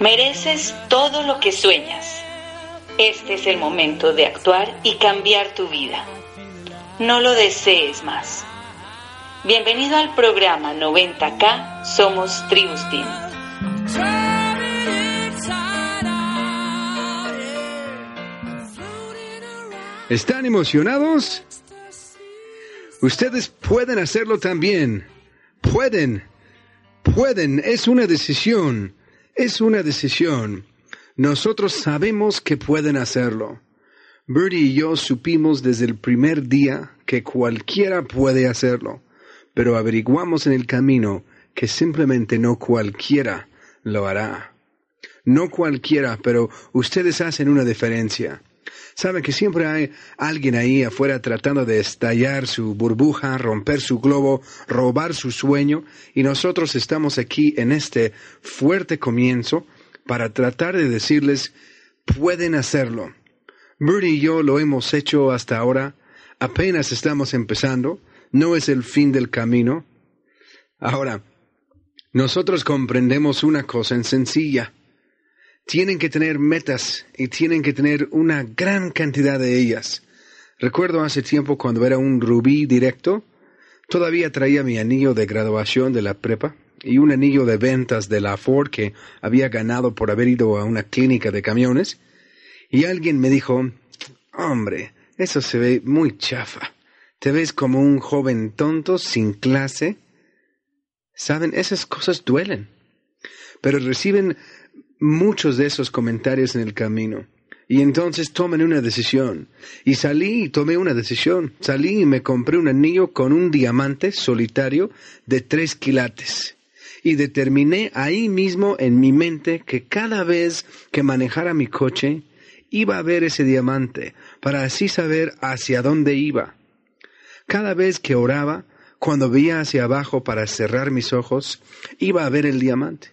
Mereces todo lo que sueñas. Este es el momento de actuar y cambiar tu vida. No lo desees más. Bienvenido al programa 90K Somos Tribustin. ¿Están emocionados? Ustedes pueden hacerlo también. Pueden. Pueden. Es una decisión. Es una decisión. Nosotros sabemos que pueden hacerlo. Birdie y yo supimos desde el primer día que cualquiera puede hacerlo, pero averiguamos en el camino que simplemente no cualquiera lo hará. No cualquiera, pero ustedes hacen una diferencia. Saben que siempre hay alguien ahí afuera tratando de estallar su burbuja, romper su globo, robar su sueño, y nosotros estamos aquí en este fuerte comienzo para tratar de decirles, pueden hacerlo. Bernie y yo lo hemos hecho hasta ahora, apenas estamos empezando, no es el fin del camino. Ahora, nosotros comprendemos una cosa en sencilla tienen que tener metas y tienen que tener una gran cantidad de ellas. Recuerdo hace tiempo cuando era un rubí directo, todavía traía mi anillo de graduación de la prepa y un anillo de ventas de la Ford que había ganado por haber ido a una clínica de camiones. Y alguien me dijo, hombre, eso se ve muy chafa. Te ves como un joven tonto, sin clase. Saben, esas cosas duelen. Pero reciben muchos de esos comentarios en el camino. Y entonces tomen una decisión. Y salí y tomé una decisión. Salí y me compré un anillo con un diamante solitario de tres quilates. Y determiné ahí mismo en mi mente que cada vez que manejara mi coche iba a ver ese diamante para así saber hacia dónde iba. Cada vez que oraba, cuando veía hacia abajo para cerrar mis ojos, iba a ver el diamante.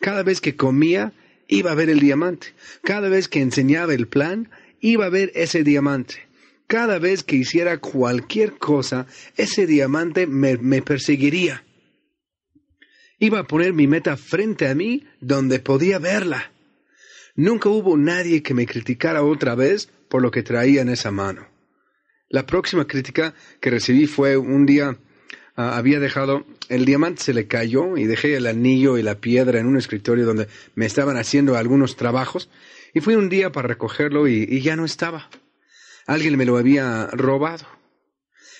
Cada vez que comía, iba a ver el diamante. Cada vez que enseñaba el plan, iba a ver ese diamante. Cada vez que hiciera cualquier cosa, ese diamante me, me perseguiría. Iba a poner mi meta frente a mí donde podía verla. Nunca hubo nadie que me criticara otra vez por lo que traía en esa mano. La próxima crítica que recibí fue un día Ah, había dejado, el diamante se le cayó y dejé el anillo y la piedra en un escritorio donde me estaban haciendo algunos trabajos y fui un día para recogerlo y, ya no estaba. Alguien me lo había robado.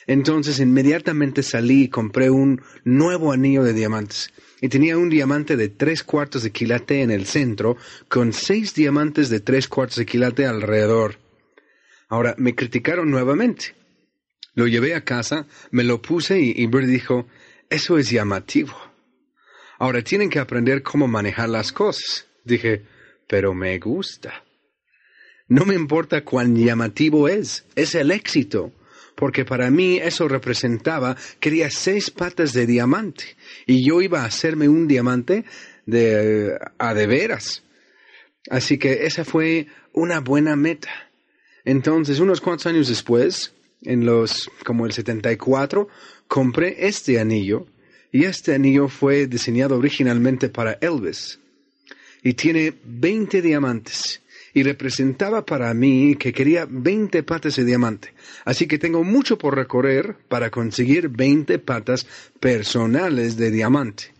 Entonces inmediatamente salí y compré un nuevo anillo de diamantes. Y tenía un diamante de tres cuartos de quilate en el centro, con seis diamantes de tres cuartos de quilate alrededor. Ahora, me criticaron nuevamente. Lo llevé a casa, me lo puse y, y dijo, eso es llamativo. Ahora tienen que aprender cómo manejar las cosas. Dije, pero me gusta. No me importa cuán llamativo es, es el éxito, porque para mí eso representaba, quería seis patas de diamante, y yo iba a hacerme un diamante de a de veras. Así que esa fue una buena meta. Entonces, unos cuantos años después, en los, como el 74, compré este anillo y este anillo fue diseñado originalmente para Elvis y tiene 20 diamantes y representaba para mí que quería 20 patas de diamante. Así que tengo mucho por recorrer para conseguir 20 patas personales de diamante.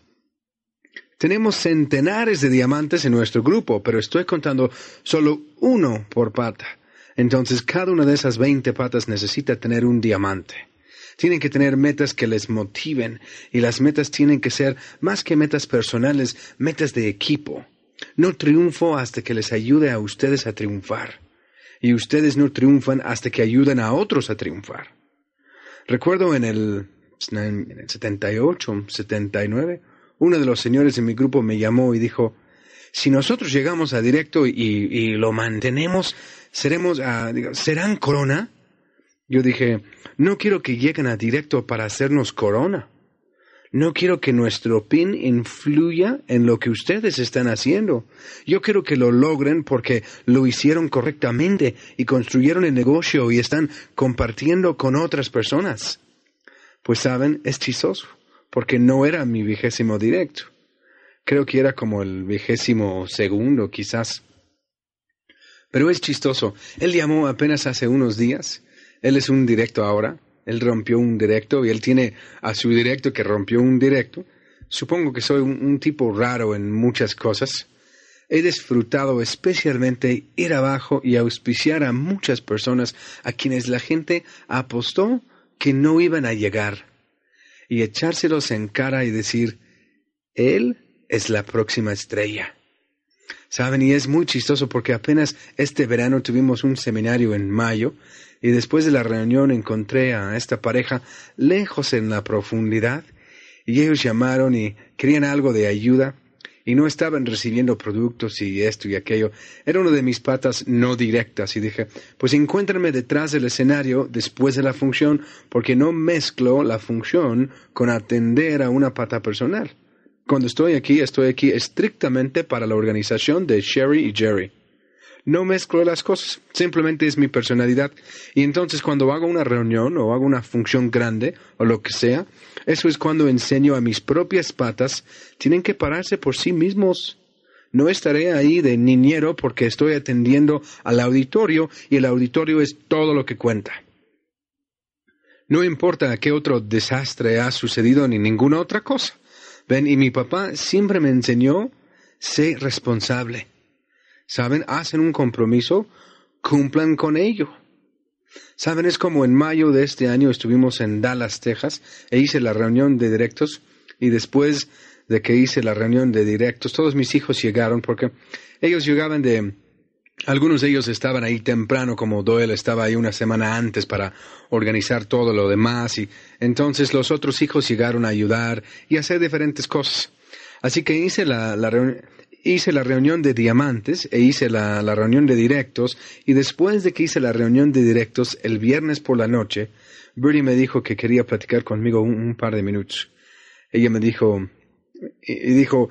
Tenemos centenares de diamantes en nuestro grupo, pero estoy contando solo uno por pata. Entonces, cada una de esas 20 patas necesita tener un diamante. Tienen que tener metas que les motiven y las metas tienen que ser más que metas personales, metas de equipo. No triunfo hasta que les ayude a ustedes a triunfar. Y ustedes no triunfan hasta que ayuden a otros a triunfar. Recuerdo en el, el 78, 79, uno de los señores en mi grupo me llamó y dijo, si nosotros llegamos a directo y, lo mantenemos, seremos, a, ¿serán corona? Yo dije, no quiero que lleguen a directo para hacernos corona. No quiero que nuestro pin influya en lo que ustedes están haciendo. Yo quiero que lo logren porque lo hicieron correctamente y construyeron el negocio y están compartiendo con otras personas. Pues saben, es chistoso, porque no era mi vigésimo directo. Creo que era como el vigésimo segundo, quizás. Pero es chistoso. Él llamó apenas hace unos días. Él es un directo ahora. Él rompió un directo y él tiene a su directo que rompió un directo. Supongo que soy un, tipo raro en muchas cosas. He disfrutado especialmente ir abajo y auspiciar a muchas personas a quienes la gente apostó que no iban a llegar y echárselos en cara y decir, Él es la próxima estrella. Saben, y es muy chistoso porque apenas este verano tuvimos un seminario en mayo y después de la reunión encontré a esta pareja lejos en la profundidad y ellos llamaron y querían algo de ayuda y no estaban recibiendo productos y esto y aquello. Era una de mis patas no directas y dije, pues encuéntrame detrás del escenario después de la función porque no mezclo la función con atender a una pata personal. Cuando estoy aquí, estoy aquí estrictamente para la organización de Sherry y Jerry. No mezclo las cosas, simplemente es mi personalidad. Y entonces cuando hago una reunión o hago una función grande o lo que sea, eso es cuando enseño a mis propias patas, tienen que pararse por sí mismos. No estaré ahí de niñero porque estoy atendiendo al auditorio y el auditorio es todo lo que cuenta. No importa qué otro desastre ha sucedido ni ninguna otra cosa. Ven, y mi papá siempre me enseñó, sé responsable. ¿Saben? Hacen un compromiso, cumplan con ello. ¿Saben? Es como en mayo de este año estuvimos en Dallas, Texas, e hice la reunión de directos, y después de que hice la reunión de directos, todos mis hijos llegaron porque ellos llegaban de, algunos de ellos estaban ahí temprano, como Doyle estaba ahí una semana antes para organizar todo lo demás, y entonces los otros hijos llegaron a ayudar y hacer diferentes cosas. Así que hice la, hice la reunión de diamantes e hice la, reunión de directos, y después de que hice la reunión de directos el viernes por la noche, Bertie me dijo que quería platicar conmigo un, par de minutos. Ella me dijo, y dijo,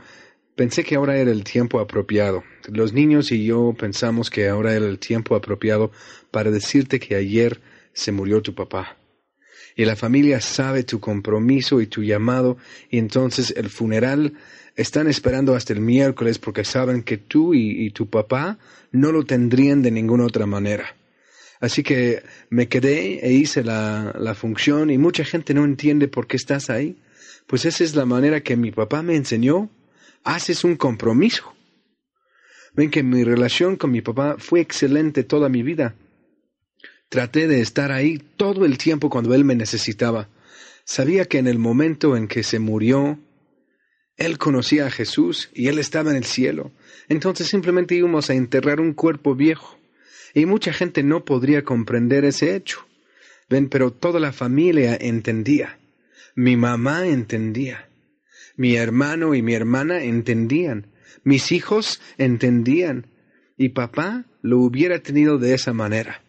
Pensé que ahora era el tiempo apropiado. Los niños y yo pensamos que ahora era el tiempo apropiado para decirte que ayer se murió tu papá. Y la familia sabe tu compromiso y tu llamado, y entonces el funeral están esperando hasta el miércoles porque saben que tú y, tu papá no lo tendrían de ninguna otra manera. Así que me quedé e hice la, la función y mucha gente no entiende por qué estás ahí. Pues esa es la manera que mi papá me enseñó haces un compromiso. Ven que mi relación con mi papá fue excelente toda mi vida. Traté de estar ahí todo el tiempo cuando él me necesitaba. Sabía que en el momento en que se murió, él conocía a Jesús y él estaba en el cielo. Entonces simplemente íbamos a enterrar un cuerpo viejo. Y mucha gente no podría comprender ese hecho. Ven, pero toda la familia entendía. Mi mamá entendía. Mi hermano y mi hermana entendían. Mis hijos entendían. Y papá lo hubiera tenido de esa manera.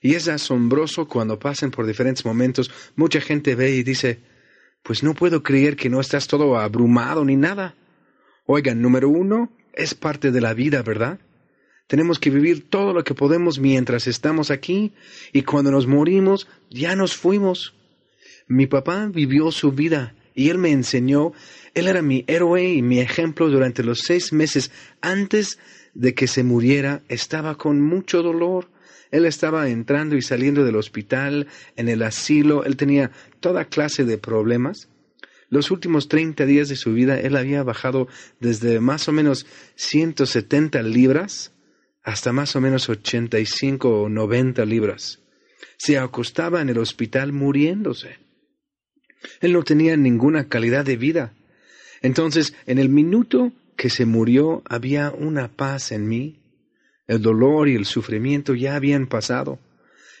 Y es asombroso cuando pasen por diferentes momentos, mucha gente ve y dice, pues no puedo creer que no estás todo abrumado ni nada. Oigan, número uno, es parte de la vida, ¿verdad? Tenemos que vivir todo lo que podemos mientras estamos aquí y cuando nos morimos ya nos fuimos. Mi papá vivió su vida y él me enseñó él era mi héroe y mi ejemplo durante los seis meses antes de que se muriera. Estaba con mucho dolor. Él estaba entrando y saliendo del hospital, en el asilo. Él tenía toda clase de problemas. Los últimos treinta días de su vida, él había bajado desde más o menos ciento setenta libras hasta más o menos ochenta y cinco o noventa libras. Se acostaba en el hospital muriéndose. Él no tenía ninguna calidad de vida. Entonces, en el minuto que se murió había una paz en mí. El dolor y el sufrimiento ya habían pasado.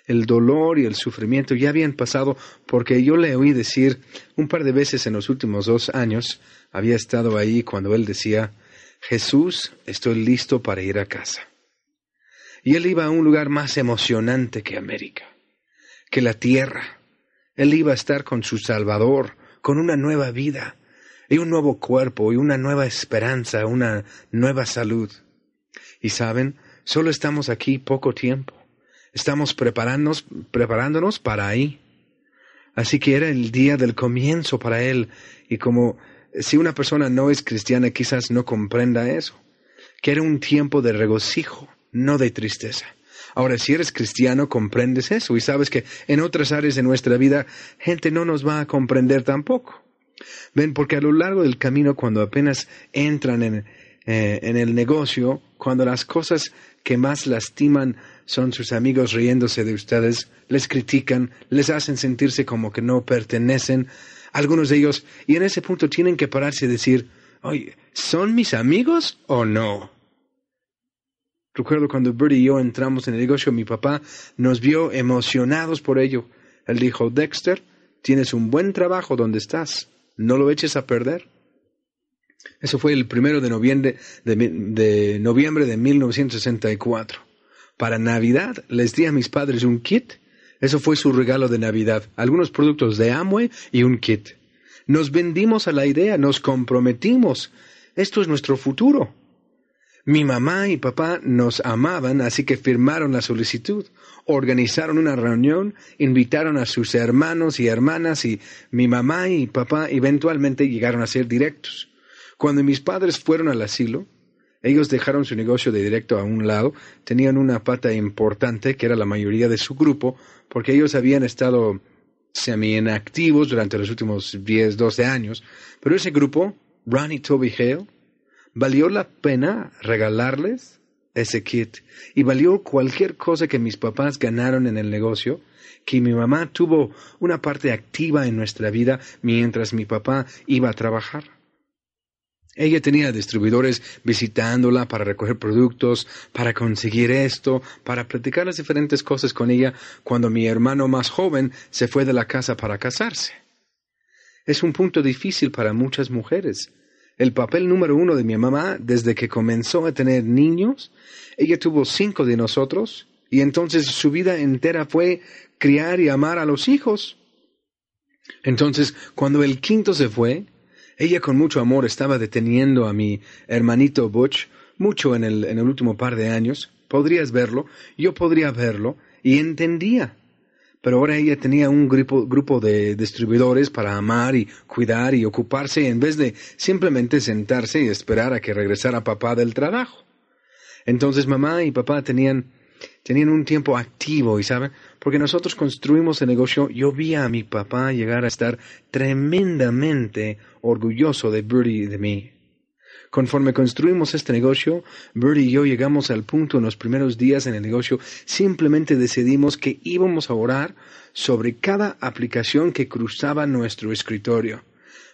El dolor y el sufrimiento ya habían pasado porque yo le oí decir un par de veces en los últimos dos años, había estado ahí cuando él decía, Jesús, estoy listo para ir a casa. Y él iba a un lugar más emocionante que América, que la tierra. Él iba a estar con su Salvador, con una nueva vida, y un nuevo cuerpo y una nueva esperanza, una nueva salud. Y saben, solo estamos aquí poco tiempo. Estamos preparándonos, preparándonos para ahí. Así que era el día del comienzo para él. Y como si una persona no es cristiana, quizás no comprenda eso, que era un tiempo de regocijo, no de tristeza. Ahora, si eres cristiano, comprendes eso y sabes que en otras áreas de nuestra vida gente no nos va a comprender tampoco. Ven, porque a lo largo del camino, cuando apenas entran en, eh, en el negocio, cuando las cosas que más lastiman son sus amigos riéndose de ustedes, les critican, les hacen sentirse como que no pertenecen, algunos de ellos, y en ese punto tienen que pararse y decir, oye, ¿son mis amigos o no? Recuerdo cuando Bertie y yo entramos en el negocio, mi papá nos vio emocionados por ello. Él dijo, Dexter, tienes un buen trabajo donde estás, no lo eches a perder. Eso fue el primero de noviembre de, de, noviembre de 1964. Para Navidad les di a mis padres un kit. Eso fue su regalo de Navidad. Algunos productos de Amway y un kit. Nos vendimos a la idea, nos comprometimos. Esto es nuestro futuro. Mi mamá y papá nos amaban, así que firmaron la solicitud, organizaron una reunión, invitaron a sus hermanos y hermanas y mi mamá y papá eventualmente llegaron a ser directos. Cuando mis padres fueron al asilo, ellos dejaron su negocio de directo a un lado, tenían una pata importante que era la mayoría de su grupo, porque ellos habían estado semi-inactivos durante los últimos 10, 12 años, pero ese grupo, Ronnie Toby Hale, valió la pena regalarles ese kit y valió cualquier cosa que mis papás ganaron en el negocio, que mi mamá tuvo una parte activa en nuestra vida mientras mi papá iba a trabajar. Ella tenía distribuidores visitándola para recoger productos, para conseguir esto, para platicar las diferentes cosas con ella cuando mi hermano más joven se fue de la casa para casarse. Es un punto difícil para muchas mujeres el papel número uno de mi mamá desde que comenzó a tener niños. Ella tuvo cinco de nosotros y entonces su vida entera fue criar y amar a los hijos. Entonces, cuando el quinto se fue, ella con mucho amor estaba deteniendo a mi hermanito Butch mucho en el, en el último par de años. Podrías verlo, yo podría verlo, y entendía pero ahora ella tenía un grupo, de distribuidores para amar y cuidar y ocuparse en vez de simplemente sentarse y esperar a que regresara papá del trabajo. Entonces mamá y papá tenían, tenían un tiempo activo y saben, porque nosotros construimos el negocio, yo vi a mi papá llegar a estar tremendamente orgulloso de Bertie y de mí. Conforme construimos este negocio, Bertie y yo llegamos al punto en los primeros días en el negocio, simplemente decidimos que íbamos a orar sobre cada aplicación que cruzaba nuestro escritorio.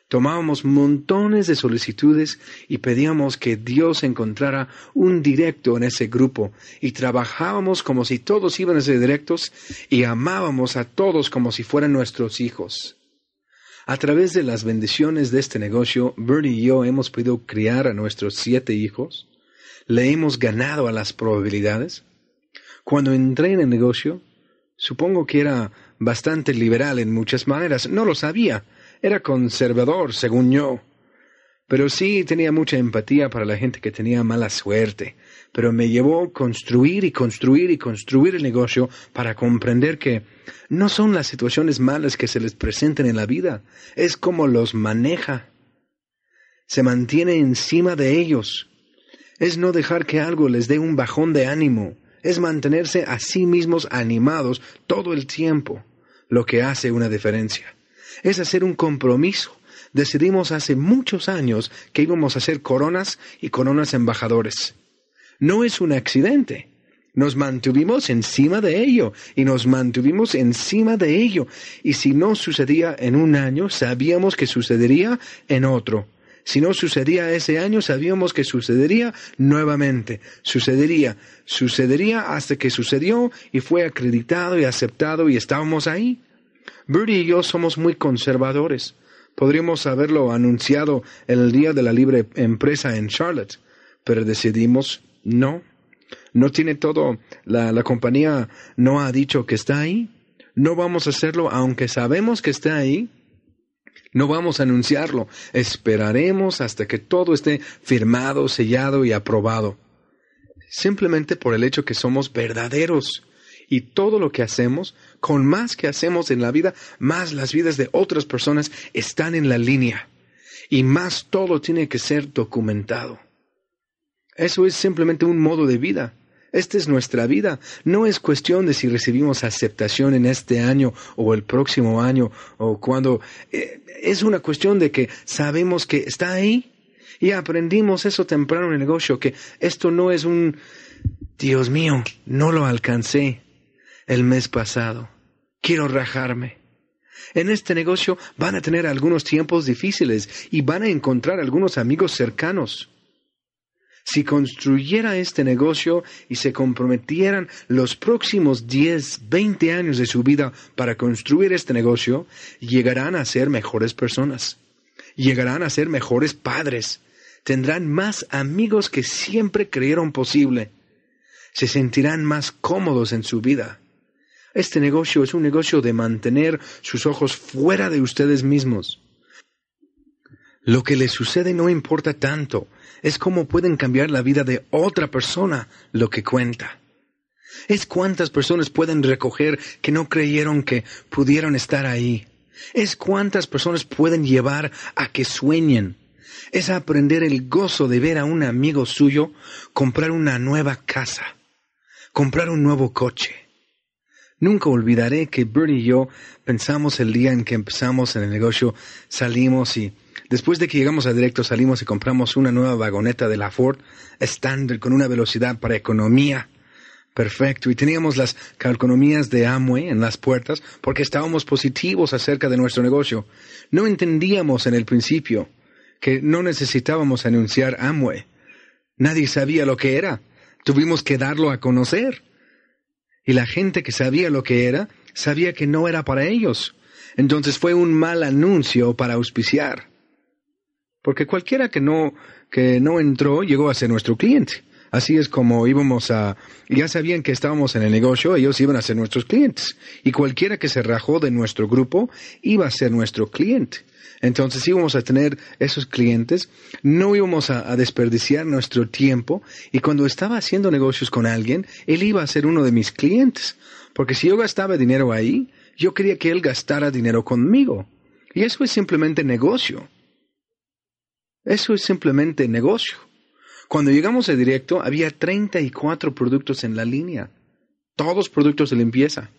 Tomábamos montones de solicitudes y pedíamos que Dios encontrara un directo en ese grupo y trabajábamos como si todos iban a ser directos y amábamos a todos como si fueran nuestros hijos. A través de las bendiciones de este negocio, Bernie y yo hemos podido criar a nuestros siete hijos. Le hemos ganado a las probabilidades. Cuando entré en el negocio, supongo que era bastante liberal en muchas maneras. No lo sabía. Era conservador, según yo. Pero sí tenía mucha empatía para la gente que tenía mala suerte, pero me llevó a construir y construir y construir el negocio para comprender que no son las situaciones malas que se les presenten en la vida, es como los maneja. Se mantiene encima de ellos. Es no dejar que algo les dé un bajón de ánimo, es mantenerse a sí mismos animados todo el tiempo, lo que hace una diferencia. Es hacer un compromiso. Decidimos hace muchos años que íbamos a ser coronas y coronas embajadores no es un accidente. Nos mantuvimos encima de ello y nos mantuvimos encima de ello. Y si no sucedía en un año, sabíamos que sucedería en otro. Si no sucedía ese año, sabíamos que sucedería nuevamente. Sucedería, sucedería hasta que sucedió y fue acreditado y aceptado y estábamos ahí. Bertie y yo somos muy conservadores. Podríamos haberlo anunciado el día de la libre empresa en Charlotte, pero decidimos no, no tiene todo. La, la compañía no ha dicho que está ahí. No vamos a hacerlo aunque sabemos que está ahí. No vamos a anunciarlo. Esperaremos hasta que todo esté firmado, sellado y aprobado. Simplemente por el hecho que somos verdaderos. Y todo lo que hacemos, con más que hacemos en la vida, más las vidas de otras personas están en la línea. Y más todo tiene que ser documentado. Eso es simplemente un modo de vida. Esta es nuestra vida. No es cuestión de si recibimos aceptación en este año o el próximo año o cuando. Eh, es una cuestión de que sabemos que está ahí y aprendimos eso temprano en el negocio, que esto no es un, Dios mío, no lo alcancé el mes pasado. Quiero rajarme. En este negocio van a tener algunos tiempos difíciles y van a encontrar algunos amigos cercanos. Si construyera este negocio y se comprometieran los próximos 10, 20 años de su vida para construir este negocio, llegarán a ser mejores personas. Llegarán a ser mejores padres. Tendrán más amigos que siempre creyeron posible. Se sentirán más cómodos en su vida. Este negocio es un negocio de mantener sus ojos fuera de ustedes mismos. Lo que les sucede no importa tanto, es cómo pueden cambiar la vida de otra persona lo que cuenta. Es cuántas personas pueden recoger que no creyeron que pudieron estar ahí. Es cuántas personas pueden llevar a que sueñen. Es aprender el gozo de ver a un amigo suyo comprar una nueva casa, comprar un nuevo coche. Nunca olvidaré que Bernie y yo pensamos el día en que empezamos en el negocio, salimos y Después de que llegamos a directo, salimos y compramos una nueva vagoneta de la Ford estándar con una velocidad para economía. Perfecto. Y teníamos las calconomías de Amway en las puertas porque estábamos positivos acerca de nuestro negocio. No entendíamos en el principio que no necesitábamos anunciar Amway. Nadie sabía lo que era. Tuvimos que darlo a conocer. Y la gente que sabía lo que era, sabía que no era para ellos. Entonces fue un mal anuncio para auspiciar porque cualquiera que no, que no entró llegó a ser nuestro cliente. Así es como íbamos a, ya sabían que estábamos en el negocio, ellos iban a ser nuestros clientes. Y cualquiera que se rajó de nuestro grupo iba a ser nuestro cliente. Entonces íbamos a tener esos clientes, no íbamos a, desperdiciar nuestro tiempo y cuando estaba haciendo negocios con alguien, él iba a ser uno de mis clientes. Porque si yo gastaba dinero ahí, yo quería que él gastara dinero conmigo. Y eso es simplemente negocio. Eso es simplemente negocio. Cuando llegamos a directo, había 34 productos en la línea, todos productos de limpieza.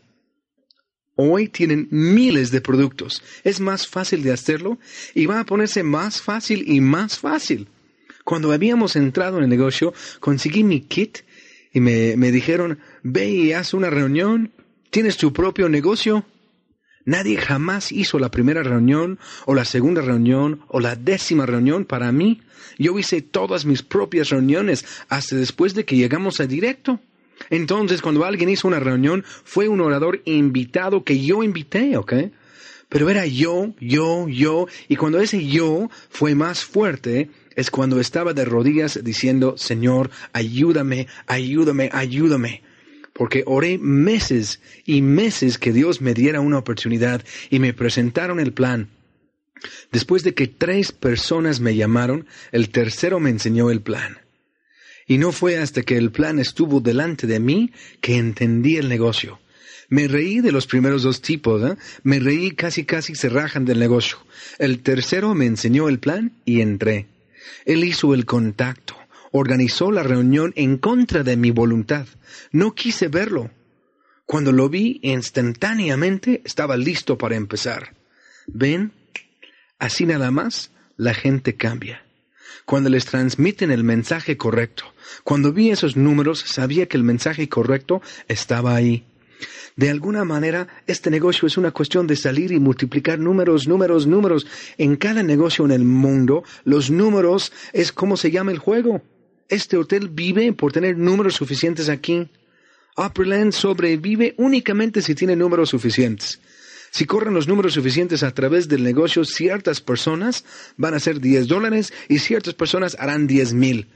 Hoy tienen miles de productos. Es más fácil de hacerlo y va a ponerse más fácil y más fácil. Cuando habíamos entrado en el negocio, conseguí mi kit y me, me dijeron, ve y haz una reunión, tienes tu propio negocio. Nadie jamás hizo la primera reunión o la segunda reunión o la décima reunión para mí. Yo hice todas mis propias reuniones hasta después de que llegamos a directo. Entonces, cuando alguien hizo una reunión, fue un orador invitado que yo invité, ¿ok? Pero era yo, yo, yo, y cuando ese yo fue más fuerte, es cuando estaba de rodillas diciendo, Señor, ayúdame, ayúdame, ayúdame porque oré meses y meses que Dios me diera una oportunidad y me presentaron el plan. Después de que tres personas me llamaron, el tercero me enseñó el plan. Y no fue hasta que el plan estuvo delante de mí que entendí el negocio. Me reí de los primeros dos tipos, ¿eh? me reí casi casi se rajan del negocio. El tercero me enseñó el plan y entré. Él hizo el contacto organizó la reunión en contra de mi voluntad. No quise verlo. Cuando lo vi, instantáneamente estaba listo para empezar. ¿Ven? Así nada más, la gente cambia. Cuando les transmiten el mensaje correcto. Cuando vi esos números, sabía que el mensaje correcto estaba ahí. De alguna manera, este negocio es una cuestión de salir y multiplicar números, números, números. En cada negocio en el mundo, los números es como se llama el juego. Este hotel vive por tener números suficientes aquí. Upperland sobrevive únicamente si tiene números suficientes. Si corren los números suficientes a través del negocio, ciertas personas van a hacer 10 dólares y ciertas personas harán 10 mil.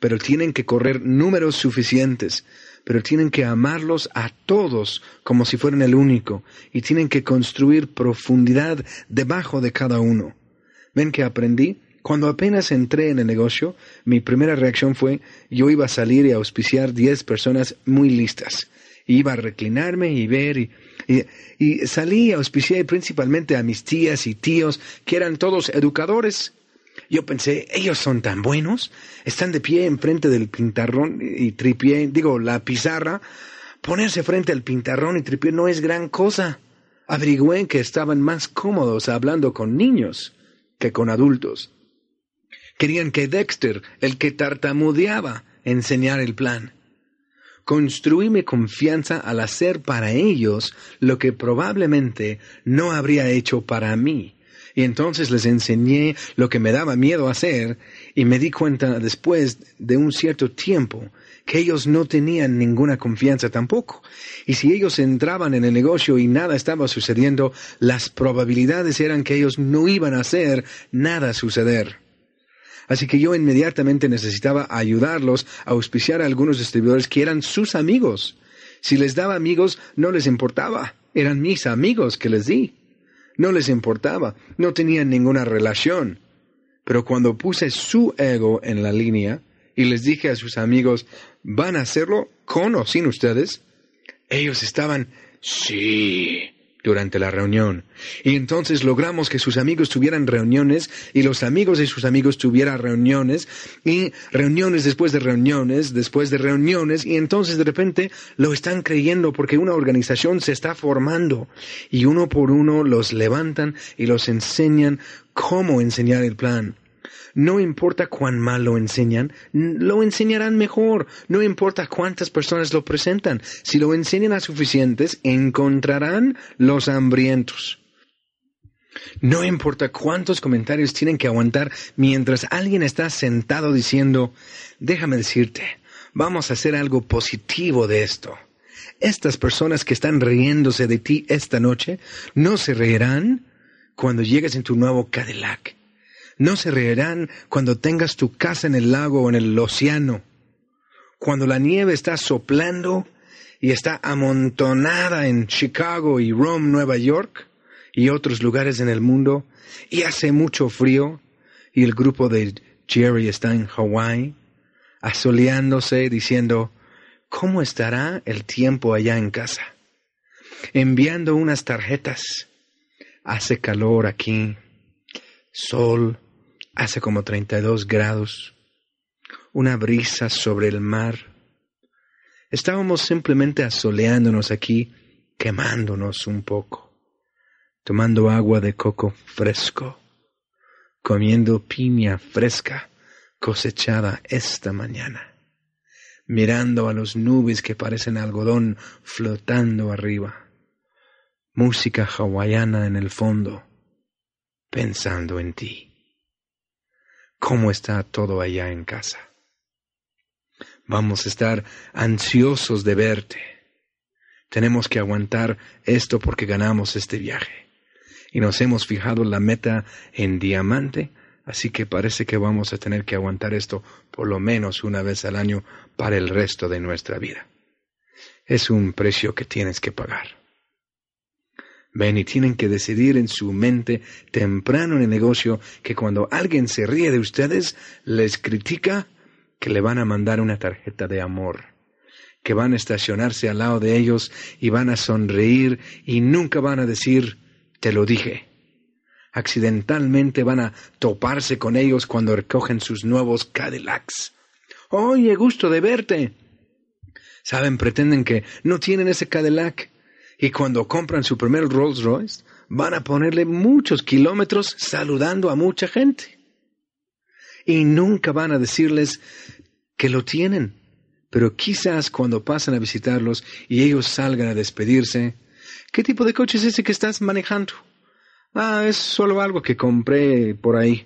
Pero tienen que correr números suficientes. Pero tienen que amarlos a todos como si fueran el único. Y tienen que construir profundidad debajo de cada uno. ¿Ven que aprendí? Cuando apenas entré en el negocio, mi primera reacción fue, yo iba a salir y auspiciar 10 personas muy listas. Iba a reclinarme y ver y, y, salí y auspicié principalmente a mis tías y tíos, que eran todos educadores. Yo pensé, ellos son tan buenos, están de pie enfrente del pintarrón y tripié, digo, la pizarra. Ponerse frente al pintarrón y tripié no es gran cosa. Averigüé que estaban más cómodos hablando con niños que con adultos. Querían que Dexter, el que tartamudeaba, enseñara el plan. Construíme confianza al hacer para ellos lo que probablemente no habría hecho para mí y entonces les enseñé lo que me daba miedo hacer y me di cuenta después de un cierto tiempo que ellos no tenían ninguna confianza tampoco. Y si ellos entraban en el negocio y nada estaba sucediendo, las probabilidades eran que ellos no iban a hacer nada suceder. Así que yo inmediatamente necesitaba ayudarlos a auspiciar a algunos distribuidores que eran sus amigos. Si les daba amigos, no les importaba. Eran mis amigos que les di. No les importaba, no tenían ninguna relación. Pero cuando puse su ego en la línea y les dije a sus amigos, ¿van a hacerlo con o sin ustedes? Ellos estaban, sí, durante la reunión. Y entonces logramos que sus amigos tuvieran reuniones y los amigos de sus amigos tuvieran reuniones y reuniones después de reuniones, después de reuniones y entonces de repente lo están creyendo porque una organización se está formando y uno por uno los levantan y los enseñan cómo enseñar el plan. No importa cuán mal lo enseñan, lo enseñarán mejor. No importa cuántas personas lo presentan. Si lo enseñan a suficientes, encontrarán los hambrientos. No importa cuántos comentarios tienen que aguantar mientras alguien está sentado diciendo, déjame decirte, vamos a hacer algo positivo de esto. Estas personas que están riéndose de ti esta noche no se reirán cuando llegues en tu nuevo Cadillac no se reirán cuando tengas tu casa en el lago o en el océano, cuando la nieve está soplando y está amontonada en Chicago y Rome, Nueva York y otros lugares en el mundo, y hace mucho frío, y el grupo de Jerry está en Hawái, asoleándose, diciendo, ¿cómo estará el tiempo allá en casa? Enviando unas tarjetas. Hace calor aquí, sol, Hace como 32 grados, una brisa sobre el mar. Estábamos simplemente asoleándonos aquí, quemándonos un poco, tomando agua de coco fresco, comiendo piña fresca cosechada esta mañana, mirando a los nubes que parecen algodón flotando arriba, música hawaiana en el fondo, pensando en ti cómo está todo allá en casa. Vamos a estar ansiosos de verte. Tenemos que aguantar esto porque ganamos este viaje. Y nos hemos fijado la meta en diamante, así que parece que vamos a tener que aguantar esto por lo menos una vez al año para el resto de nuestra vida. Es un precio que tienes que pagar. Ven y tienen que decidir en su mente temprano en el negocio que cuando alguien se ríe de ustedes, les critica, que le van a mandar una tarjeta de amor, que van a estacionarse al lado de ellos y van a sonreír y nunca van a decir, te lo dije. Accidentalmente van a toparse con ellos cuando recogen sus nuevos Cadillacs. Oye, gusto de verte. Saben, pretenden que no tienen ese Cadillac y cuando compran su primer Rolls Royce, van a ponerle muchos kilómetros saludando a mucha gente. Y nunca van a decirles que lo tienen. Pero quizás cuando pasan a visitarlos y ellos salgan a despedirse, ¿qué tipo de coche es ese que estás manejando? Ah, es solo algo que compré por ahí.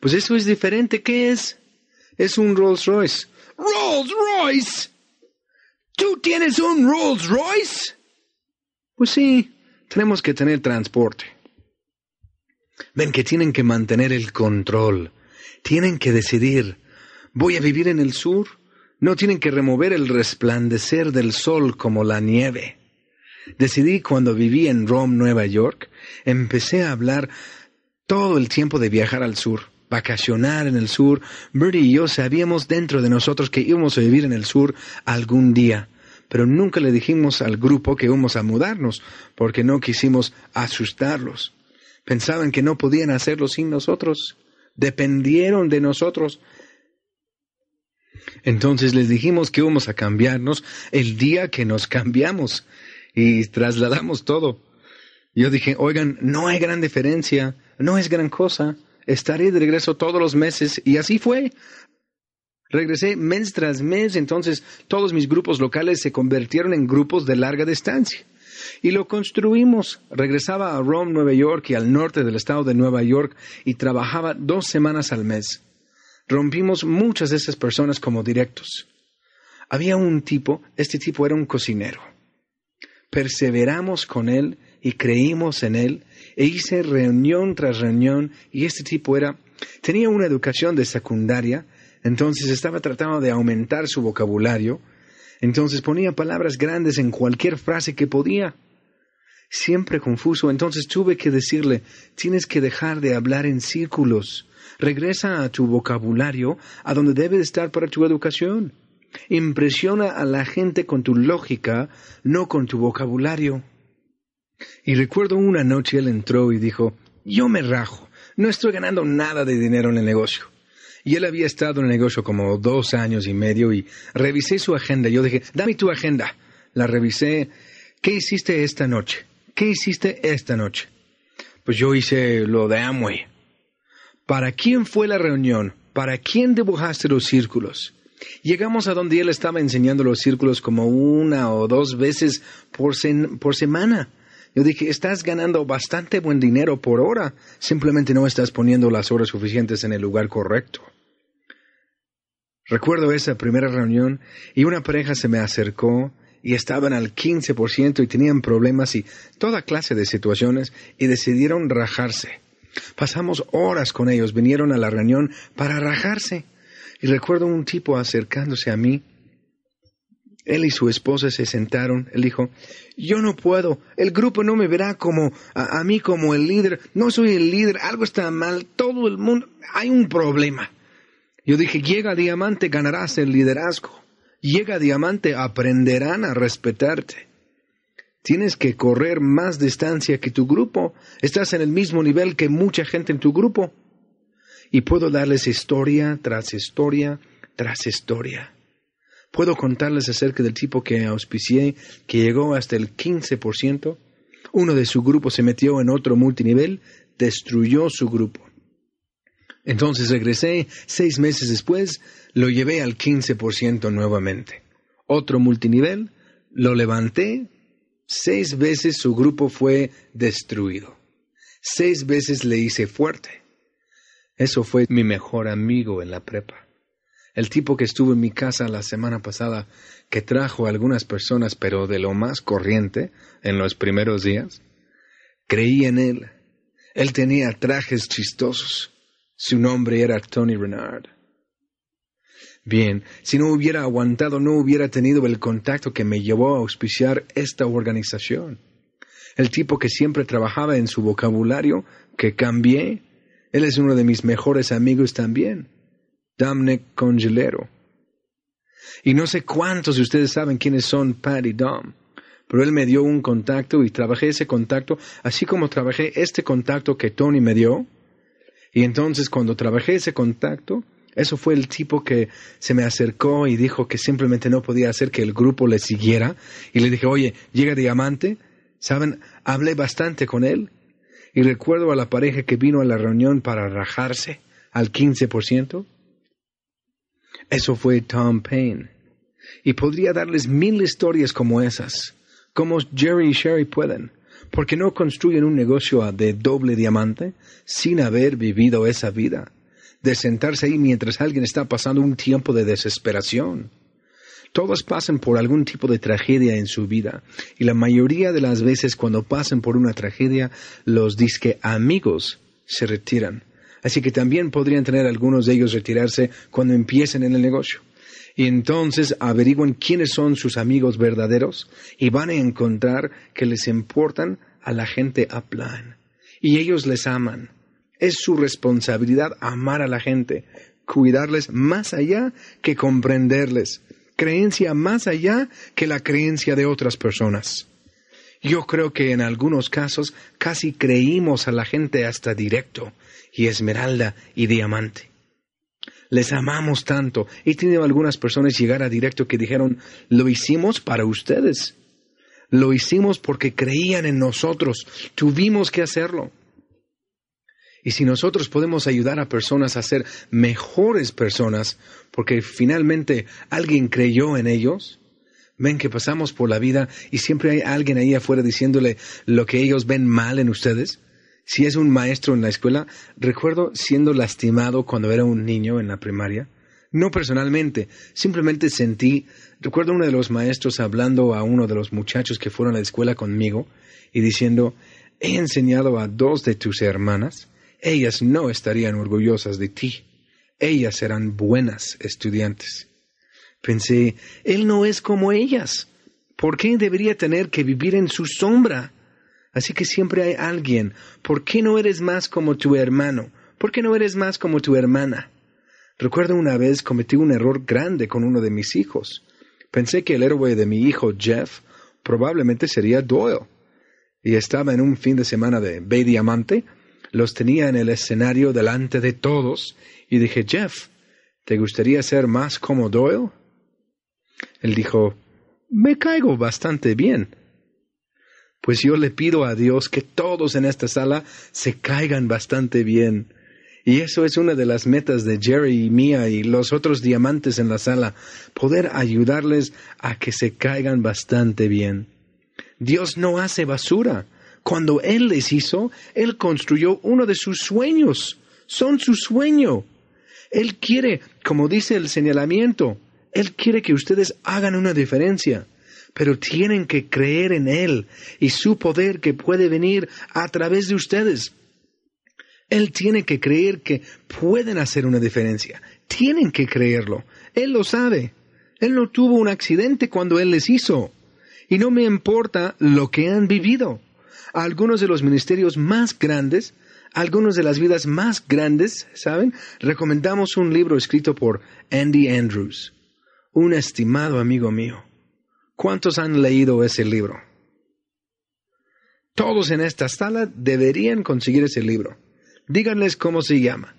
Pues eso es diferente. ¿Qué es? Es un Rolls Royce. ¿Rolls Royce? ¿Tú tienes un Rolls Royce? Pues sí, tenemos que tener transporte. Ven que tienen que mantener el control. Tienen que decidir, ¿voy a vivir en el sur? No tienen que remover el resplandecer del sol como la nieve. Decidí cuando viví en Rome, Nueva York, empecé a hablar todo el tiempo de viajar al sur, vacacionar en el sur. Bertie y yo sabíamos dentro de nosotros que íbamos a vivir en el sur algún día pero nunca le dijimos al grupo que íbamos a mudarnos, porque no quisimos asustarlos. Pensaban que no podían hacerlo sin nosotros. dependieron de nosotros. Entonces les dijimos que íbamos a cambiarnos el día que nos cambiamos y trasladamos todo. Yo dije, oigan, no hay gran diferencia, no es gran cosa, estaré de regreso todos los meses y así fue. Regresé mes tras mes, entonces todos mis grupos locales se convirtieron en grupos de larga distancia. Y lo construimos. Regresaba a Rome, Nueva York y al norte del estado de Nueva York y trabajaba dos semanas al mes. Rompimos muchas de esas personas como directos. Había un tipo, este tipo era un cocinero. Perseveramos con él y creímos en él e hice reunión tras reunión y este tipo era, tenía una educación de secundaria, entonces estaba tratando de aumentar su vocabulario, entonces ponía palabras grandes en cualquier frase que podía. Siempre confuso, entonces tuve que decirle, tienes que dejar de hablar en círculos, regresa a tu vocabulario, a donde debe estar para tu educación. Impresiona a la gente con tu lógica, no con tu vocabulario. Y recuerdo una noche él entró y dijo, yo me rajo, no estoy ganando nada de dinero en el negocio. Y él había estado en el negocio como dos años y medio y revisé su agenda. Yo dije, dame tu agenda. La revisé. ¿Qué hiciste esta noche? ¿Qué hiciste esta noche? Pues yo hice lo de Amway. ¿Para quién fue la reunión? ¿Para quién dibujaste los círculos? Llegamos a donde él estaba enseñando los círculos como una o dos veces por, por semana. Yo dije, estás ganando bastante buen dinero por hora, simplemente no estás poniendo las horas suficientes en el lugar correcto. Recuerdo esa primera reunión y una pareja se me acercó y estaban al 15% y tenían problemas y toda clase de situaciones y decidieron rajarse. Pasamos horas con ellos, vinieron a la reunión para rajarse. Y recuerdo un tipo acercándose a mí él y su esposa se sentaron. Él dijo, yo no puedo, el grupo no me verá como a, mí como el líder, no soy el líder, algo está mal, todo el mundo, hay un problema. Yo dije, llega diamante, ganarás el liderazgo. Llega diamante, aprenderán a respetarte. Tienes que correr más distancia que tu grupo. Estás en el mismo nivel que mucha gente en tu grupo. Y puedo darles historia tras historia tras historia. Puedo contarles acerca del tipo que auspicié, que llegó hasta el 15%. Uno de su grupo se metió en otro multinivel, destruyó su grupo. Entonces regresé, seis meses después, lo llevé al 15% nuevamente. Otro multinivel, lo levanté, seis veces su grupo fue destruido. Seis veces le hice fuerte. Eso fue mi mejor amigo en la prepa. El tipo que estuvo en mi casa la semana pasada, que trajo a algunas personas, pero de lo más corriente, en los primeros días, creí en él. Él tenía trajes chistosos. Su nombre era Tony Renard. Bien, si no hubiera aguantado, no hubiera tenido el contacto que me llevó a auspiciar esta organización. El tipo que siempre trabajaba en su vocabulario, que cambié, él es uno de mis mejores amigos también. Dominic Congelero. Y no sé cuántos de ustedes saben quiénes son Pat y Dom, pero él me dio un contacto y trabajé ese contacto, así como trabajé este contacto que Tony me dio. Y entonces cuando trabajé ese contacto, eso fue el tipo que se me acercó y dijo que simplemente no podía hacer que el grupo le siguiera. Y le dije, oye, llega Diamante. ¿Saben? Hablé bastante con él. Y recuerdo a la pareja que vino a la reunión para rajarse al 15%. Eso fue Tom Payne. Y podría darles mil historias como esas, como Jerry y Sherry pueden, porque no construyen un negocio de doble diamante sin haber vivido esa vida, de sentarse ahí mientras alguien está pasando un tiempo de desesperación. Todos pasan por algún tipo de tragedia en su vida y la mayoría de las veces cuando pasan por una tragedia los disque amigos se retiran Así que también podrían tener algunos de ellos retirarse cuando empiecen en el negocio. Y entonces averigüen quiénes son sus amigos verdaderos y van a encontrar que les importan a la gente a plan. Y ellos les aman. Es su responsabilidad amar a la gente, cuidarles más allá que comprenderles, creencia más allá que la creencia de otras personas. Yo creo que en algunos casos casi creímos a la gente hasta directo y esmeralda y diamante. Les amamos tanto. He tenido algunas personas llegar a directo que dijeron, lo hicimos para ustedes. Lo hicimos porque creían en nosotros. Tuvimos que hacerlo. Y si nosotros podemos ayudar a personas a ser mejores personas, porque finalmente alguien creyó en ellos, ven que pasamos por la vida y siempre hay alguien ahí afuera diciéndole lo que ellos ven mal en ustedes. Si es un maestro en la escuela, recuerdo siendo lastimado cuando era un niño en la primaria. No personalmente, simplemente sentí, recuerdo uno de los maestros hablando a uno de los muchachos que fueron a la escuela conmigo y diciendo, he enseñado a dos de tus hermanas ellas no estarían orgullosas de ti. Ellas serán buenas estudiantes. Pensé, Él no es como ellas. ¿Por qué debería tener que vivir en su sombra? Así que siempre hay alguien. ¿Por qué no eres más como tu hermano? ¿Por qué no eres más como tu hermana? Recuerdo una vez cometí un error grande con uno de mis hijos. Pensé que el héroe de mi hijo Jeff probablemente sería Doyle. Y estaba en un fin de semana de B Diamante los tenía en el escenario delante de todos y dije, Jeff, ¿te gustaría ser más como Doyle? Él dijo, me caigo bastante bien. Pues yo le pido a Dios que todos en esta sala se caigan bastante bien. Y eso es una de las metas de Jerry y mía y los otros diamantes en la sala, poder ayudarles a que se caigan bastante bien. Dios no hace basura. Cuando Él les hizo, Él construyó uno de sus sueños. Son su sueño. Él quiere, como dice el señalamiento, Él quiere que ustedes hagan una diferencia, pero tienen que creer en Él y su poder que puede venir a través de ustedes. Él tiene que creer que pueden hacer una diferencia. Tienen que creerlo. Él lo sabe. Él no tuvo un accidente cuando Él les hizo. Y no me importa lo que han vivido algunos de los ministerios más grandes, algunos de las vidas más grandes, ¿saben? Recomendamos un libro escrito por Andy Andrews, un estimado amigo mío. ¿Cuántos han leído ese libro? Todos en esta sala deberían conseguir ese libro. Díganles cómo se llama.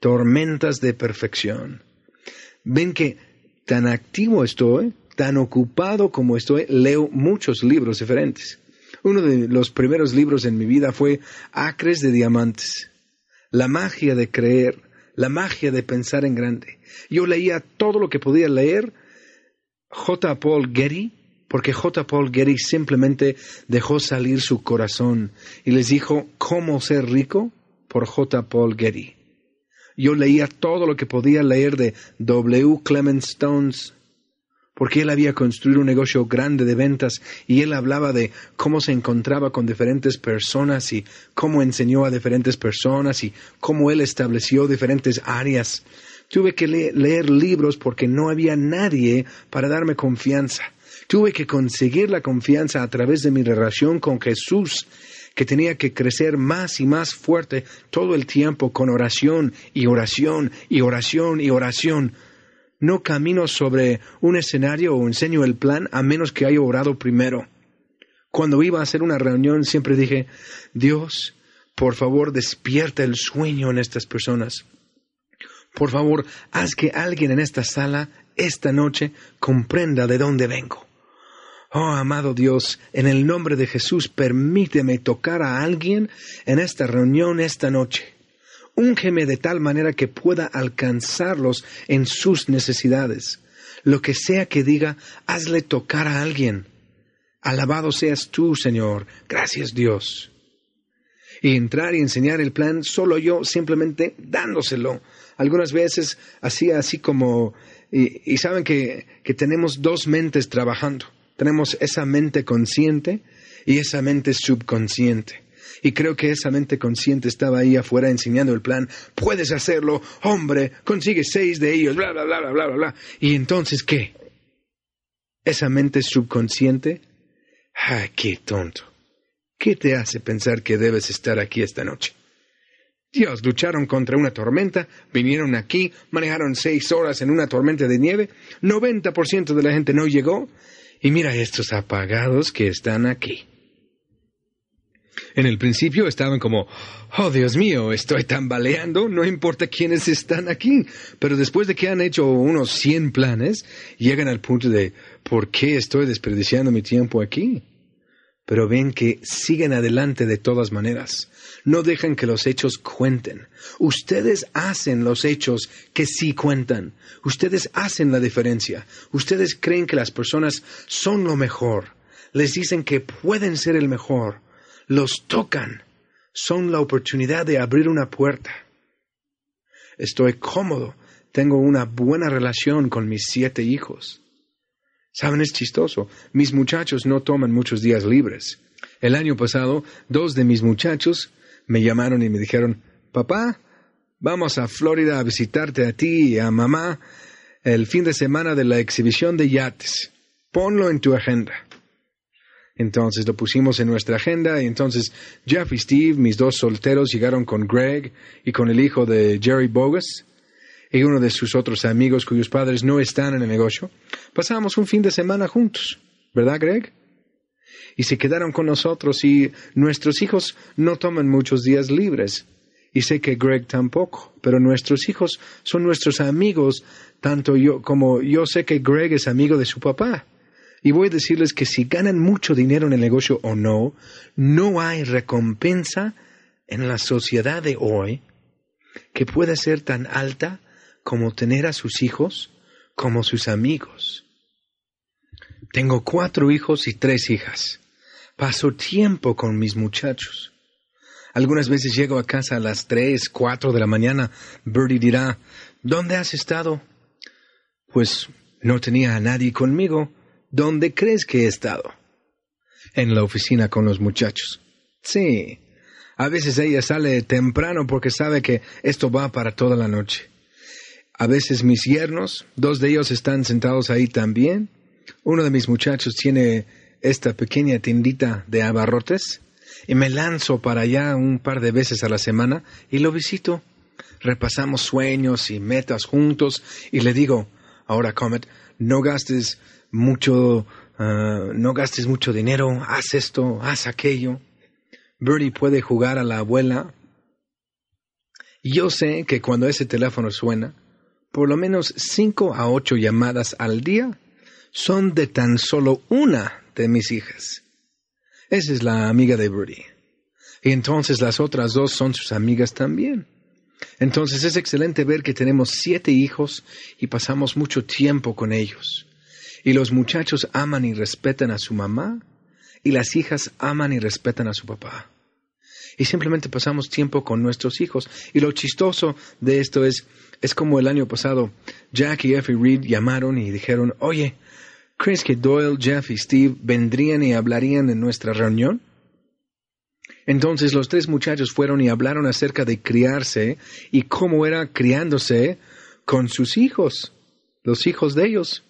Tormentas de perfección. Ven que tan activo estoy, tan ocupado como estoy, leo muchos libros diferentes. Uno de los primeros libros en mi vida fue Acres de Diamantes. La magia de creer, la magia de pensar en grande. Yo leía todo lo que podía leer. J. Paul Getty, porque J. Paul Getty simplemente dejó salir su corazón y les dijo cómo ser rico por J. Paul Getty. Yo leía todo lo que podía leer de W. Clement Stones, porque él había construido un negocio grande de ventas y él hablaba de cómo se encontraba con diferentes personas y cómo enseñó a diferentes personas y cómo él estableció diferentes áreas. Tuve que leer libros porque no había nadie para darme confianza. Tuve que conseguir la confianza a través de mi relación con Jesús, que tenía que crecer más y más fuerte todo el tiempo con oración y oración y oración y oración no camino sobre un escenario o enseño el plan a menos que haya orado primero. Cuando iba a hacer una reunión siempre dije, Dios, por favor despierta el sueño en estas personas. Por favor, haz que alguien en esta sala esta noche comprenda de dónde vengo. Oh, amado Dios, en el nombre de Jesús, permíteme tocar a alguien en esta reunión esta noche. Úngeme de tal manera que pueda alcanzarlos en sus necesidades. Lo que sea que diga, hazle tocar a alguien. Alabado seas tú, Señor. Gracias, Dios. Y entrar y enseñar el plan solo yo, simplemente dándoselo. Algunas veces hacía así como, y, saben que, que tenemos dos mentes trabajando. Tenemos esa mente consciente y esa mente subconsciente. Y creo que esa mente consciente estaba ahí afuera enseñando el plan. Puedes hacerlo, hombre, consigue seis de ellos, bla, bla, bla, bla, bla, bla. ¿Y entonces qué? Esa mente subconsciente. ¡Ay, qué tonto! ¿Qué te hace pensar que debes estar aquí esta noche? Dios, lucharon contra una tormenta, vinieron aquí, manejaron seis horas en una tormenta de nieve, 90% de la gente no llegó, y mira estos apagados que están aquí. En el principio estaban como, oh Dios mío, estoy tambaleando, no importa quiénes están aquí. Pero después de que han hecho unos 100 planes, llegan al punto de, ¿por qué estoy desperdiciando mi tiempo aquí? Pero ven que siguen adelante de todas maneras. No dejan que los hechos cuenten. Ustedes hacen los hechos que sí cuentan. Ustedes hacen la diferencia. Ustedes creen que las personas son lo mejor. Les dicen que pueden ser el mejor los tocan, son la oportunidad de abrir una puerta. Estoy cómodo, tengo una buena relación con mis siete hijos. Saben, es chistoso, mis muchachos no toman muchos días libres. El año pasado, dos de mis muchachos me llamaron y me dijeron, papá, vamos a Florida a visitarte a ti y a mamá el fin de semana de la exhibición de yates. Ponlo en tu agenda. Entonces lo pusimos en nuestra agenda y entonces Jeff y Steve, mis dos solteros, llegaron con Greg y con el hijo de Jerry Bogus y uno de sus otros amigos cuyos padres no están en el negocio. Pasamos un fin de semana juntos, ¿verdad Greg? Y se quedaron con nosotros y nuestros hijos no toman muchos días libres. Y sé que Greg tampoco, pero nuestros hijos son nuestros amigos, tanto yo como yo sé que Greg es amigo de su papá. Y voy a decirles que si ganan mucho dinero en el negocio o no, no hay recompensa en la sociedad de hoy que pueda ser tan alta como tener a sus hijos como sus amigos. Tengo cuatro hijos y tres hijas. Paso tiempo con mis muchachos. Algunas veces llego a casa a las tres, cuatro de la mañana. Birdie dirá, ¿dónde has estado? Pues no tenía a nadie conmigo. ¿Dónde crees que he estado? En la oficina con los muchachos. Sí. A veces ella sale temprano porque sabe que esto va para toda la noche. A veces mis yernos, dos de ellos están sentados ahí también. Uno de mis muchachos tiene esta pequeña tiendita de abarrotes y me lanzo para allá un par de veces a la semana y lo visito. Repasamos sueños y metas juntos y le digo, ahora Comet, no gastes mucho, ah, no gastes mucho dinero, haz esto, haz aquello. Birdie puede jugar a la abuela. Yo sé que cuando ese teléfono suena, por lo menos cinco a ocho llamadas al día son de tan solo una de mis hijas. Esa es la amiga de Birdie. Y entonces las otras dos son sus amigas también. Entonces es excelente ver que tenemos siete hijos y pasamos mucho tiempo con ellos. Y los muchachos aman y respetan a su mamá y las hijas aman y respetan a su papá. Y simplemente pasamos tiempo con nuestros hijos. Y lo chistoso de esto es, es como el año pasado, Jack y Effie Reed llamaron y dijeron, oye, ¿crees que Doyle, Jeff y Steve vendrían y hablarían en nuestra reunión? Entonces los tres muchachos fueron y hablaron acerca de criarse y cómo era criándose con sus hijos, los hijos de ellos.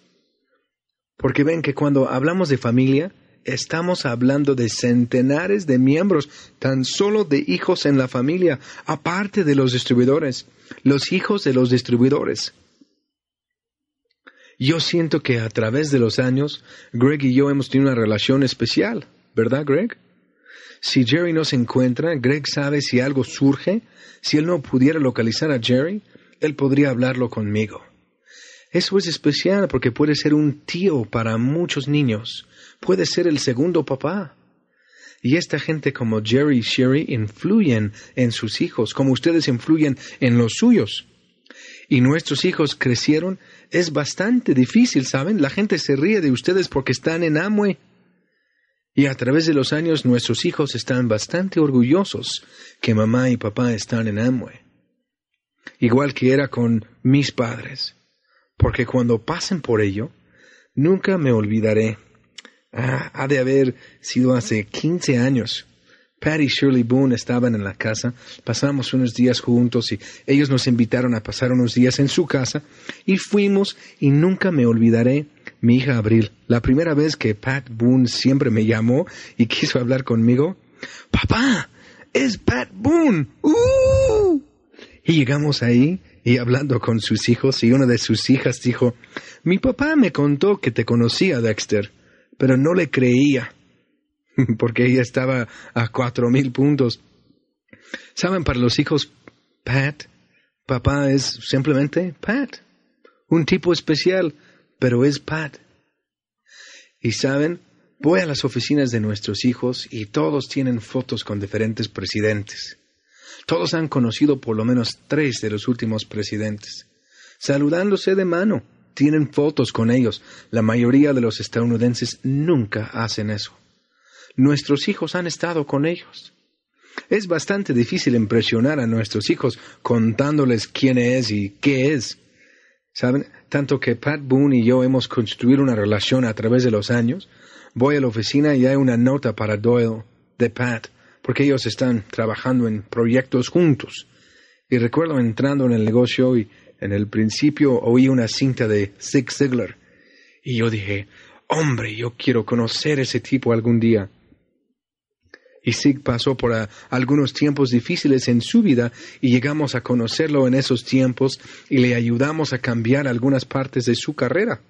Porque ven que cuando hablamos de familia, estamos hablando de centenares de miembros, tan solo de hijos en la familia, aparte de los distribuidores, los hijos de los distribuidores. Yo siento que a través de los años, Greg y yo hemos tenido una relación especial, ¿verdad, Greg? Si Jerry no se encuentra, Greg sabe si algo surge, si él no pudiera localizar a Jerry, él podría hablarlo conmigo. Eso es especial porque puede ser un tío para muchos niños, puede ser el segundo papá. Y esta gente como Jerry y Sherry influyen en sus hijos, como ustedes influyen en los suyos. Y nuestros hijos crecieron, es bastante difícil, ¿saben? La gente se ríe de ustedes porque están en Amway. Y a través de los años nuestros hijos están bastante orgullosos que mamá y papá están en Amway. Igual que era con mis padres porque cuando pasen por ello, nunca me olvidaré. Ah, ha de haber sido hace 15 años. Pat y Shirley Boone estaban en la casa, pasamos unos días juntos y ellos nos invitaron a pasar unos días en su casa y fuimos y nunca me olvidaré mi hija Abril. La primera vez que Pat Boone siempre me llamó y quiso hablar conmigo, papá, es Pat Boone. ¡Uh! Y llegamos ahí y hablando con sus hijos y una de sus hijas dijo, mi papá me contó que te conocía, Dexter, pero no le creía. porque ella estaba a cuatro mil puntos. Saben, para los hijos, Pat, papá es simplemente Pat, un tipo especial, pero es Pat. Y saben, voy a las oficinas de nuestros hijos y todos tienen fotos con diferentes presidentes. Todos han conocido por lo menos tres de los últimos presidentes, saludándose de mano. Tienen fotos con ellos. La mayoría de los estadounidenses nunca hacen eso. Nuestros hijos han estado con ellos. Es bastante difícil impresionar a nuestros hijos contándoles quién es y qué es. ¿Saben? Tanto que Pat Boone y yo hemos construido una relación a través de los años. Voy a la oficina y hay una nota para Doyle de Pat porque ellos están trabajando en proyectos juntos. Y recuerdo entrando en el negocio y en el principio oí una cinta de Zig Ziglar. Y yo dije, hombre, yo quiero conocer ese tipo algún día. Y Zig pasó por algunos tiempos difíciles en su vida y llegamos a conocerlo en esos tiempos y le ayudamos a cambiar algunas partes de su carrera.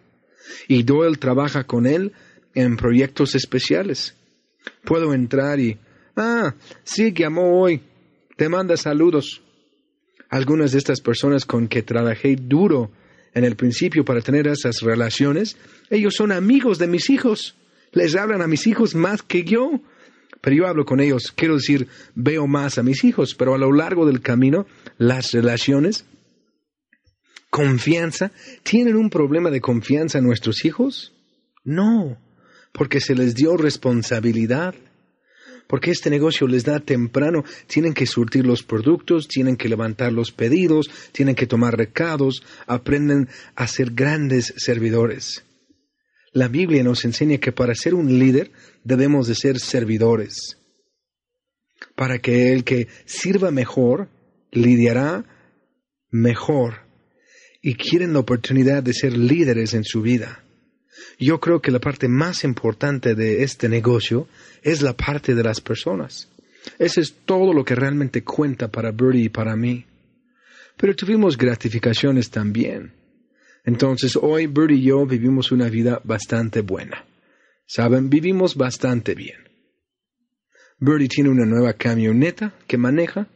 Y Doyle trabaja con él en proyectos especiales. Puedo entrar y Ah, que llamó hoy. Te manda saludos. Algunas de estas personas con que trabajé duro en el principio para tener esas relaciones, ellos son amigos de mis hijos. Les hablan a mis hijos más que yo. Pero yo hablo con ellos, quiero decir, veo más a mis hijos, pero a lo largo del camino, las relaciones, confianza, ¿tienen un problema de confianza nuestros hijos? No, porque se les dio responsabilidad porque este negocio les da temprano, tienen que surtir los productos, tienen que levantar los pedidos, tienen que tomar recados, aprenden a ser grandes servidores. La Biblia nos enseña que para ser un líder debemos de ser servidores, para que el que sirva mejor lidiará mejor y quieren la oportunidad de ser líderes en su vida. Yo creo que la parte más importante de este negocio es la parte de las personas. Ese es todo lo que realmente cuenta para Birdie y para mí. Pero tuvimos gratificaciones también. Entonces hoy Birdie y yo vivimos una vida bastante buena. Saben, vivimos bastante bien. Birdie tiene una nueva camioneta que maneja.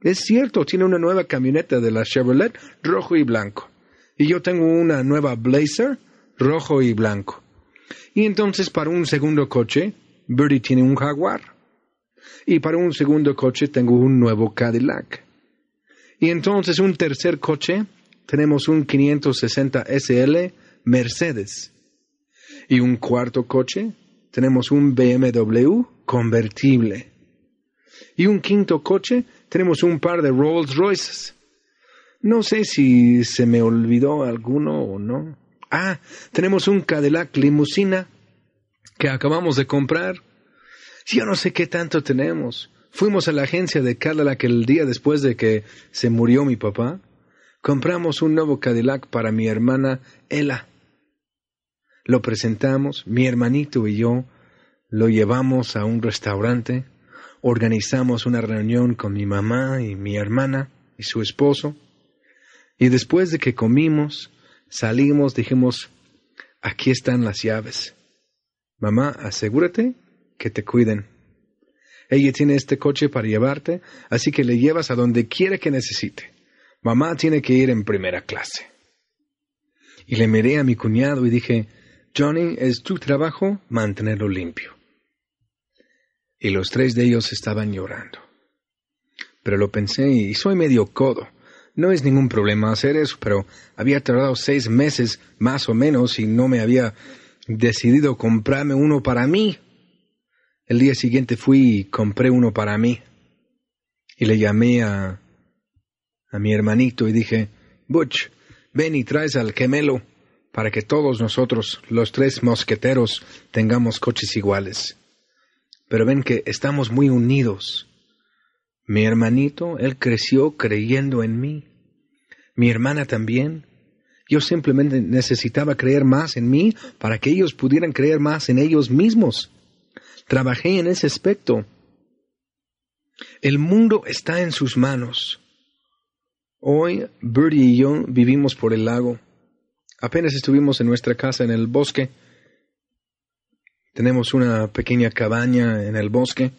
Es cierto, tiene una nueva camioneta de la Chevrolet rojo y blanco. Y yo tengo una nueva Blazer rojo y blanco. Y entonces para un segundo coche, Birdie tiene un Jaguar. Y para un segundo coche tengo un nuevo Cadillac. Y entonces un tercer coche, tenemos un 560 SL Mercedes. Y un cuarto coche, tenemos un BMW convertible. Y un quinto coche, tenemos un par de Rolls Royces. No sé si se me olvidó alguno o no. Ah, tenemos un Cadillac limusina que acabamos de comprar. Yo no sé qué tanto tenemos. Fuimos a la agencia de Cadillac el día después de que se murió mi papá. Compramos un nuevo Cadillac para mi hermana Ella. Lo presentamos, mi hermanito y yo, lo llevamos a un restaurante, organizamos una reunión con mi mamá y mi hermana y su esposo, y después de que comimos, Salimos, dijimos, aquí están las llaves. Mamá, asegúrate que te cuiden. Ella tiene este coche para llevarte, así que le llevas a donde quiera que necesite. Mamá tiene que ir en primera clase. Y le miré a mi cuñado y dije, Johnny, es tu trabajo mantenerlo limpio. Y los tres de ellos estaban llorando. Pero lo pensé y soy medio codo. No es ningún problema hacer eso, pero había tardado seis meses más o menos y no me había decidido comprarme uno para mí. El día siguiente fui y compré uno para mí. Y le llamé a, a mi hermanito y dije, Butch, ven y traes al gemelo para que todos nosotros, los tres mosqueteros, tengamos coches iguales. Pero ven que estamos muy unidos. Mi hermanito, él creció creyendo en mí. Mi hermana también. Yo simplemente necesitaba creer más en mí para que ellos pudieran creer más en ellos mismos. Trabajé en ese aspecto. El mundo está en sus manos. Hoy Birdie y yo vivimos por el lago. Apenas estuvimos en nuestra casa en el bosque. Tenemos una pequeña cabaña en el bosque.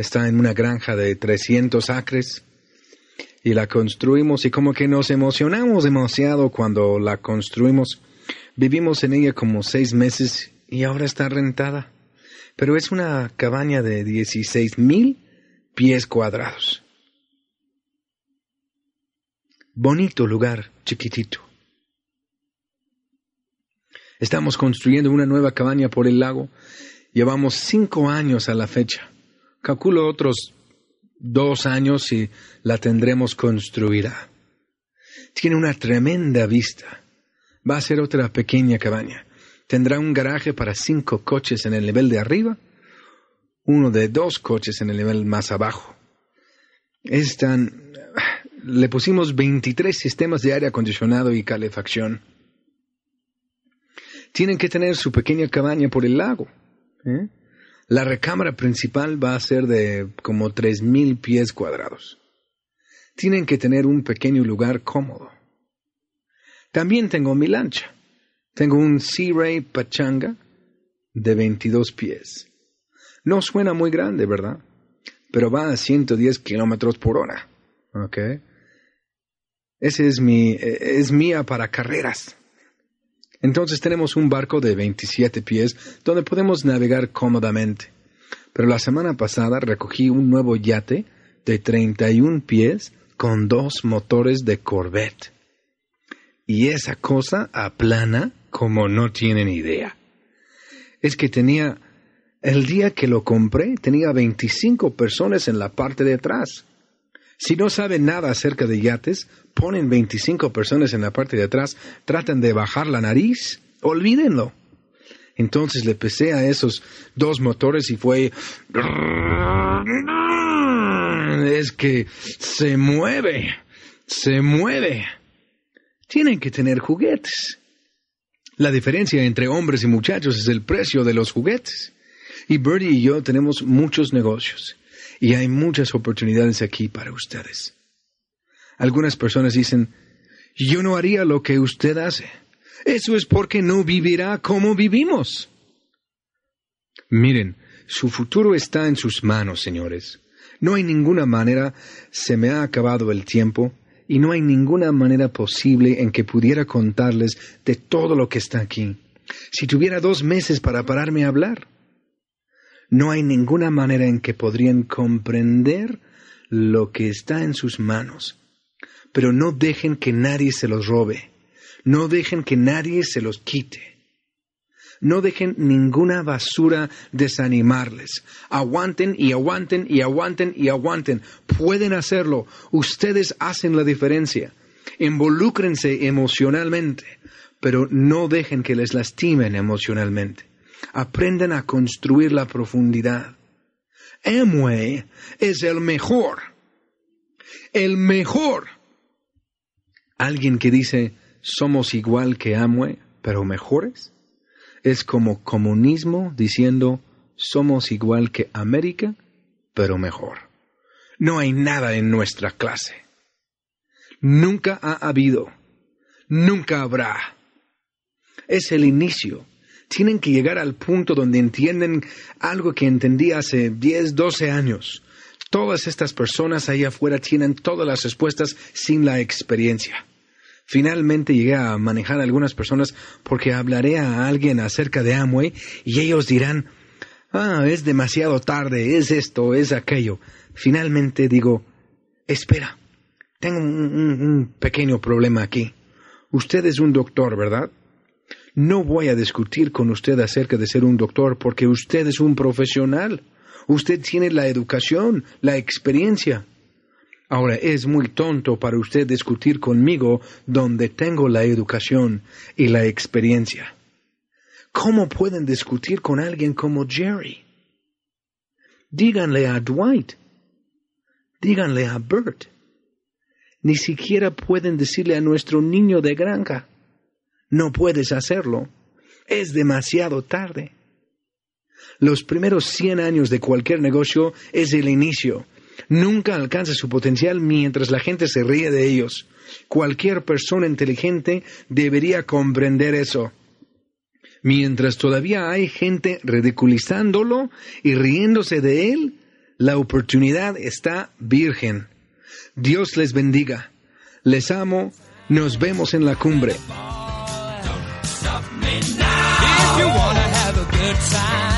Está en una granja de 300 acres. Y la construimos y como que nos emocionamos demasiado cuando la construimos. Vivimos en ella como seis meses y ahora está rentada. Pero es una cabaña de 16 mil pies cuadrados. Bonito lugar, chiquitito. Estamos construyendo una nueva cabaña por el lago. Llevamos cinco años a la fecha. Calculo otros dos años y la tendremos construida. Tiene una tremenda vista. Va a ser otra pequeña cabaña. Tendrá un garaje para cinco coches en el nivel de arriba, uno de dos coches en el nivel más abajo. Están, le pusimos 23 sistemas de aire acondicionado y calefacción tienen que tener su pequeña cabaña por el lago. ¿eh? La recámara principal va a ser de como tres mil pies cuadrados. Tienen que tener un pequeño lugar cómodo. También tengo mi lancha. Tengo un Sea Ray Pachanga de 22 pies. No suena muy grande, ¿verdad? Pero va a 110 kilómetros por hora. ¿Ok? Ese es mi, e, es mía para carreras. Entonces tenemos un barco de 27 pies donde podemos navegar cómodamente. Pero la semana pasada recogí un nuevo yate de 31 pies con dos motores de Corvette. Y esa cosa aplana como no tienen idea. Es que tenía, el día que lo compré, tenía 25 personas en la parte de atrás. Si no saben nada acerca de yates, ponen 25 personas en la parte de atrás, tratan de bajar la nariz, olvídenlo. Entonces le pesé a esos dos motores y fue... Es que se mueve, se mueve. Tienen que tener juguetes. La diferencia entre hombres y muchachos es el precio de los juguetes. Y Birdie y yo tenemos muchos negocios. Y hay muchas oportunidades aquí para ustedes. Algunas personas dicen, yo no haría lo que usted hace. Eso es porque no vivirá como vivimos. Miren, su futuro está en sus manos, señores. No hay ninguna manera, se me ha acabado el tiempo, y no hay ninguna manera posible en que pudiera contarles de todo lo que está aquí. Si tuviera dos meses para pararme a hablar, no hay ninguna manera en que podrían comprender lo que está en sus manos. Pero no dejen que nadie se los robe. No dejen que nadie se los quite. No dejen ninguna basura desanimarles. Aguanten y aguanten y aguanten y aguanten. Pueden hacerlo. Ustedes hacen la diferencia. Involúcrense emocionalmente, pero no dejen que les lastimen emocionalmente. Aprendan a construir la profundidad. Amway es el mejor. El mejor. Alguien que dice, somos igual que Amway, pero mejores. Es como comunismo diciendo, somos igual que América, pero mejor. No hay nada en nuestra clase. Nunca ha habido. Nunca habrá. Es el inicio tienen que llegar al punto donde entienden algo que entendí hace 10, 12 años. Todas estas personas ahí afuera tienen todas las respuestas sin la experiencia. Finalmente llegué a manejar a algunas personas porque hablaré a alguien acerca de Amway y ellos dirán, ah, es demasiado tarde, es esto, es aquello. Finalmente digo, espera, tengo un pequeño problema aquí. Usted es un doctor, ¿verdad? No voy a discutir con usted acerca de ser un doctor porque usted es un profesional. Usted tiene la educación, la experiencia. Ahora, es muy tonto para usted discutir conmigo donde tengo la educación y la experiencia. ¿Cómo pueden discutir con alguien como Jerry? Díganle a Dwight. Díganle a Bert. Ni siquiera pueden decirle a nuestro niño de granja. No puedes hacerlo. Es demasiado tarde. Los primeros 100 años de cualquier negocio es el inicio. Nunca alcanza su potencial mientras la gente se ríe de ellos. Cualquier persona inteligente debería comprender eso. Mientras todavía hay gente ridiculizándolo y riéndose de él, la oportunidad está virgen. Dios les bendiga. Les amo. Nos vemos en la cumbre. good time.